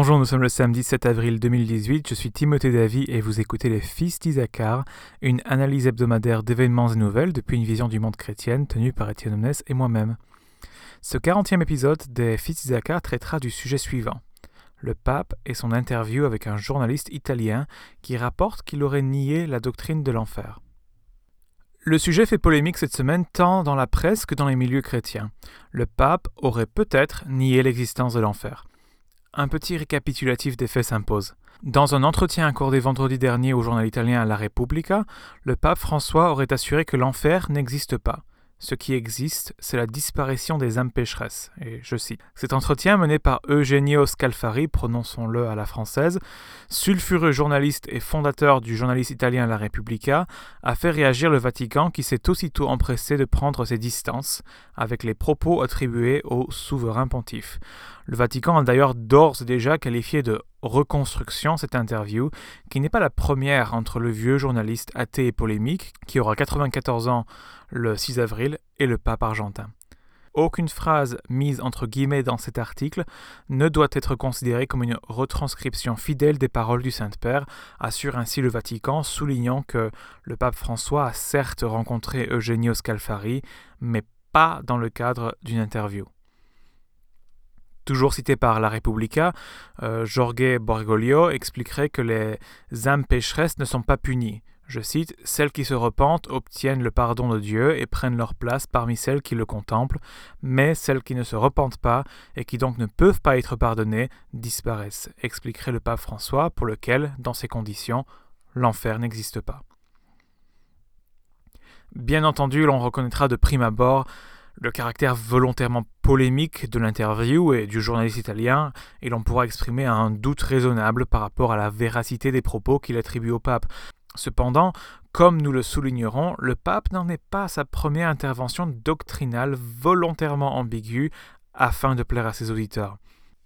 Bonjour, nous sommes le samedi 7 avril 2018, je suis Timothée Davy et vous écoutez Les Fils d'Isaacar, une analyse hebdomadaire d'événements et nouvelles depuis une vision du monde chrétienne tenue par Étienne Omnes et moi-même. Ce 40e épisode des Fils d'Isaacar traitera du sujet suivant le pape et son interview avec un journaliste italien qui rapporte qu'il aurait nié la doctrine de l'enfer. Le sujet fait polémique cette semaine tant dans la presse que dans les milieux chrétiens. Le pape aurait peut-être nié l'existence de l'enfer. Un petit récapitulatif des faits s'impose. Dans un entretien accordé vendredi dernier au journal italien La Repubblica, le pape François aurait assuré que l'enfer n'existe pas. Ce qui existe, c'est la disparition des âmes pécheresses. Et je cite. Cet entretien mené par Eugenio Scalfari, prononçons-le à la française, sulfureux journaliste et fondateur du journaliste italien La Repubblica, a fait réagir le Vatican qui s'est aussitôt empressé de prendre ses distances avec les propos attribués au souverain pontife. Le Vatican a d'ailleurs d'ores et déjà qualifié de reconstruction cette interview, qui n'est pas la première entre le vieux journaliste athée et polémique, qui aura 94 ans le 6 avril, et le pape argentin. Aucune phrase mise entre guillemets dans cet article ne doit être considérée comme une retranscription fidèle des paroles du Saint-Père, assure ainsi le Vatican, soulignant que le pape François a certes rencontré Eugenio Scalfari, mais pas dans le cadre d'une interview. Toujours cité par la Repubblica, euh, Jorge Borgoglio expliquerait que les âmes pécheresses ne sont pas punies. Je cite Celles qui se repentent obtiennent le pardon de Dieu et prennent leur place parmi celles qui le contemplent, mais celles qui ne se repentent pas et qui donc ne peuvent pas être pardonnées disparaissent, expliquerait le pape François, pour lequel, dans ces conditions, l'enfer n'existe pas. Bien entendu, l'on reconnaîtra de prime abord le caractère volontairement polémique de l'interview et du journaliste italien, et l'on pourra exprimer un doute raisonnable par rapport à la véracité des propos qu'il attribue au pape. Cependant, comme nous le soulignerons, le pape n'en est pas à sa première intervention doctrinale volontairement ambiguë afin de plaire à ses auditeurs.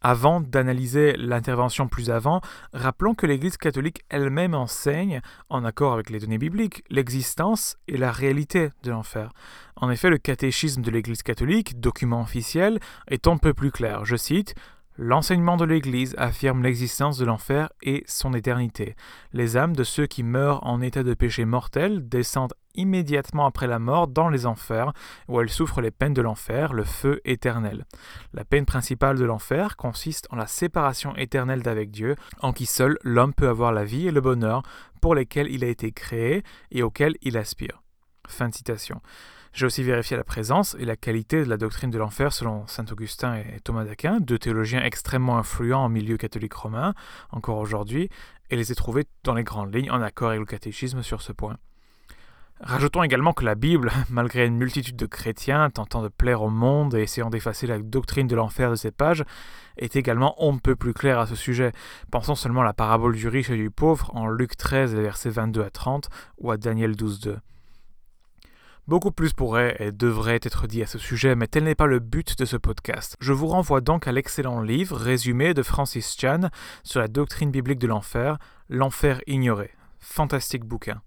Avant d'analyser l'intervention plus avant, rappelons que l'Église catholique elle-même enseigne, en accord avec les données bibliques, l'existence et la réalité de l'enfer. En effet, le catéchisme de l'Église catholique, document officiel, est un peu plus clair. Je cite L'enseignement de l'Église affirme l'existence de l'enfer et son éternité. Les âmes de ceux qui meurent en état de péché mortel descendent immédiatement après la mort dans les enfers, où elles souffrent les peines de l'enfer, le feu éternel. La peine principale de l'enfer consiste en la séparation éternelle d'avec Dieu, en qui seul l'homme peut avoir la vie et le bonheur pour lesquels il a été créé et auxquels il aspire. Fin citation. J'ai aussi vérifié la présence et la qualité de la doctrine de l'enfer selon saint Augustin et Thomas d'Aquin, deux théologiens extrêmement influents en milieu catholique romain, encore aujourd'hui, et les ai trouvés dans les grandes lignes en accord avec le catéchisme sur ce point. Rajoutons également que la Bible, malgré une multitude de chrétiens tentant de plaire au monde et essayant d'effacer la doctrine de l'enfer de ses pages, est également on ne peut plus clair à ce sujet. Pensons seulement à la parabole du riche et du pauvre en Luc 13, versets 22 à 30, ou à Daniel 12, 2. Beaucoup plus pourrait et devrait être dit à ce sujet, mais tel n'est pas le but de ce podcast. Je vous renvoie donc à l'excellent livre résumé de Francis Chan sur la doctrine biblique de l'enfer, L'enfer ignoré. Fantastique bouquin.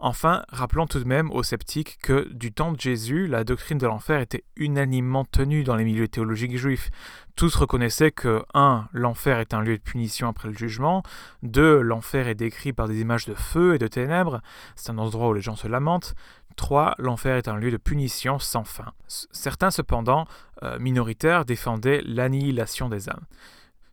Enfin, rappelons tout de même aux sceptiques que, du temps de Jésus, la doctrine de l'enfer était unanimement tenue dans les milieux théologiques juifs. Tous reconnaissaient que 1. L'enfer est un lieu de punition après le jugement, 2. L'enfer est décrit par des images de feu et de ténèbres, c'est un endroit où les gens se lamentent, 3. L'enfer est un lieu de punition sans fin. Certains cependant, euh, minoritaires, défendaient l'annihilation des âmes.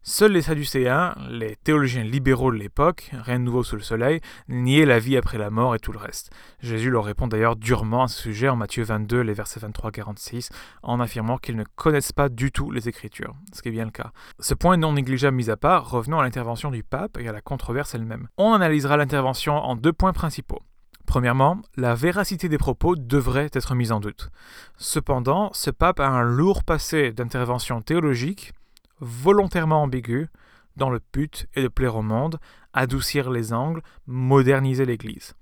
Seuls les Sadducéens, les théologiens libéraux de l'époque, rien de nouveau sous le soleil, niaient la vie après la mort et tout le reste. Jésus leur répond d'ailleurs durement à ce sujet en Matthieu 22, les versets 23-46, en affirmant qu'ils ne connaissent pas du tout les Écritures, ce qui est bien le cas. Ce point non négligeable mis à part, revenons à l'intervention du pape et à la controverse elle-même. On analysera l'intervention en deux points principaux. Premièrement, la véracité des propos devrait être mise en doute. Cependant, ce pape a un lourd passé d'intervention théologique volontairement ambigu, dans le but est de plaire au monde, adoucir les angles, moderniser l'Église.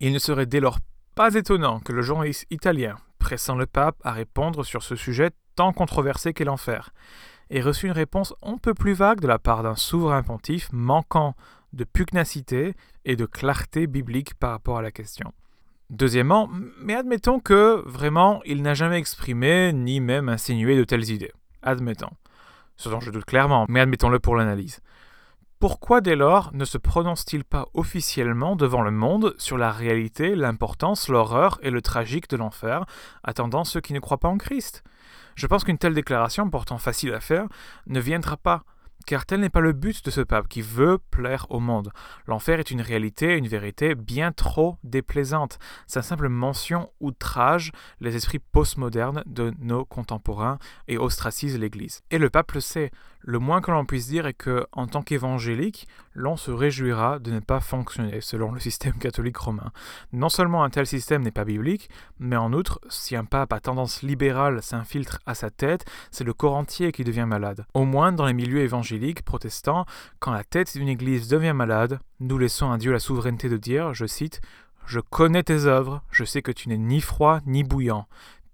Il ne serait dès lors pas étonnant que le journaliste italien, pressant le pape à répondre sur ce sujet tant controversé qu'est l'enfer, ait reçu une réponse un peu plus vague de la part d'un souverain pontife manquant de pugnacité et de clarté biblique par rapport à la question. Deuxièmement, mais admettons que vraiment il n'a jamais exprimé ni même insinué de telles idées. Admettons. Ce dont je doute clairement, mais admettons-le pour l'analyse. Pourquoi dès lors ne se prononce-t-il pas officiellement devant le monde sur la réalité, l'importance, l'horreur et le tragique de l'enfer, attendant ceux qui ne croient pas en Christ? Je pense qu'une telle déclaration, pourtant facile à faire, ne viendra pas car tel n'est pas le but de ce pape qui veut plaire au monde. L'enfer est une réalité, une vérité bien trop déplaisante. Sa simple mention outrage les esprits postmodernes de nos contemporains et ostracise l'Église. Et le pape le sait. Le moins que l'on puisse dire est que, en tant qu'évangélique, l'on se réjouira de ne pas fonctionner selon le système catholique romain. Non seulement un tel système n'est pas biblique, mais en outre, si un pape à tendance libérale s'infiltre à sa tête, c'est le corps entier qui devient malade. Au moins dans les milieux évangéliques protestants, quand la tête d'une église devient malade, nous laissons à Dieu la souveraineté de dire, je cite, je connais tes œuvres, je sais que tu n'es ni froid ni bouillant.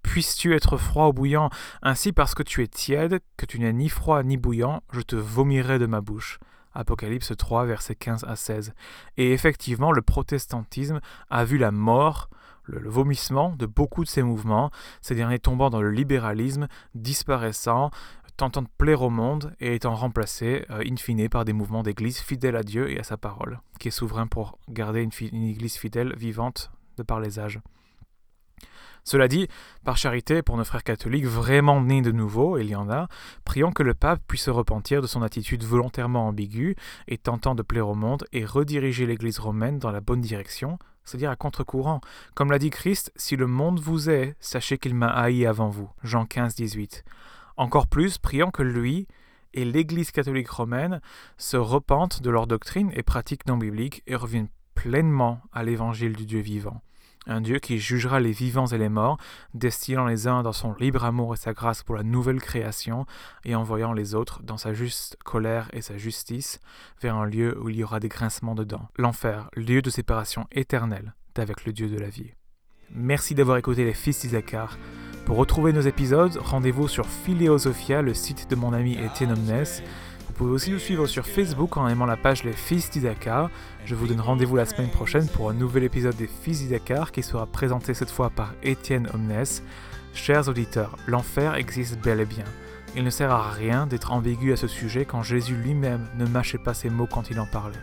Puisses-tu être froid ou bouillant Ainsi, parce que tu es tiède, que tu n'es ni froid ni bouillant, je te vomirai de ma bouche. Apocalypse 3, versets 15 à 16. Et effectivement, le protestantisme a vu la mort, le, vomissement de beaucoup de ces mouvements, ces derniers tombant dans le libéralisme, disparaissant, tentant de plaire au monde et étant remplacés, euh, in fine, par des mouvements d'église fidèles à Dieu et à sa parole, qui est souverain pour garder une, église fidèle, vivante, de par les âges. Cela dit, par charité pour nos frères catholiques vraiment nés de nouveau, il y en a, prions que le pape puisse se repentir de son attitude volontairement ambiguë et tentant de plaire au monde et rediriger l'Église romaine dans la bonne direction, c'est-à-dire à, contre-courant. Comme l'a dit Christ, si le monde vous est, sachez qu'il m'a haï avant vous. Jean 15, 18. Encore plus, prions que lui et l'Église catholique romaine se repentent de leur doctrine et pratiques non bibliques et reviennent pleinement à l'évangile du Dieu vivant un Dieu qui jugera les vivants et les morts, destinant les uns dans son libre amour et sa grâce pour la nouvelle création, et envoyant les autres dans sa juste colère et sa justice vers un lieu où il y aura des grincements de dents, l'enfer, lieu de séparation éternelle d'avec le Dieu de la vie. Merci d'avoir écouté les Fils d'Isaacar. Pour retrouver nos épisodes, rendez-vous sur Phileosophia, le site de mon ami Etienne Omnes, vous pouvez aussi nous suivre sur Facebook en aimant la page Les Fils d'Idakar. Je vous donne rendez-vous la semaine prochaine pour un nouvel épisode des Fils d'Idakar qui sera présenté cette fois par Étienne Omnes. Chers auditeurs, l'enfer existe bel et bien. Il ne sert à rien d'être ambigu à ce sujet quand Jésus lui-même ne mâchait pas ses mots quand il en parlait.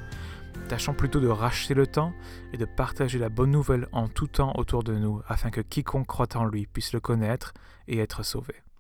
Tâchons plutôt de racheter le temps et de partager la bonne nouvelle en tout temps autour de nous afin que quiconque croit en lui puisse le connaître et être sauvé.